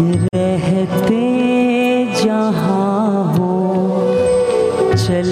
रहते जहाँ हो चल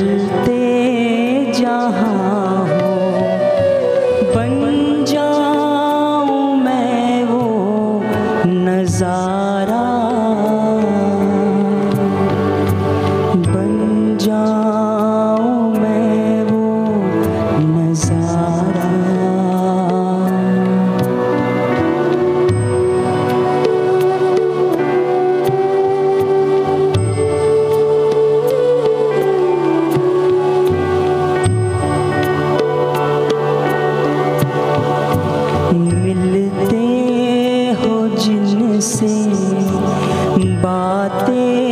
बातें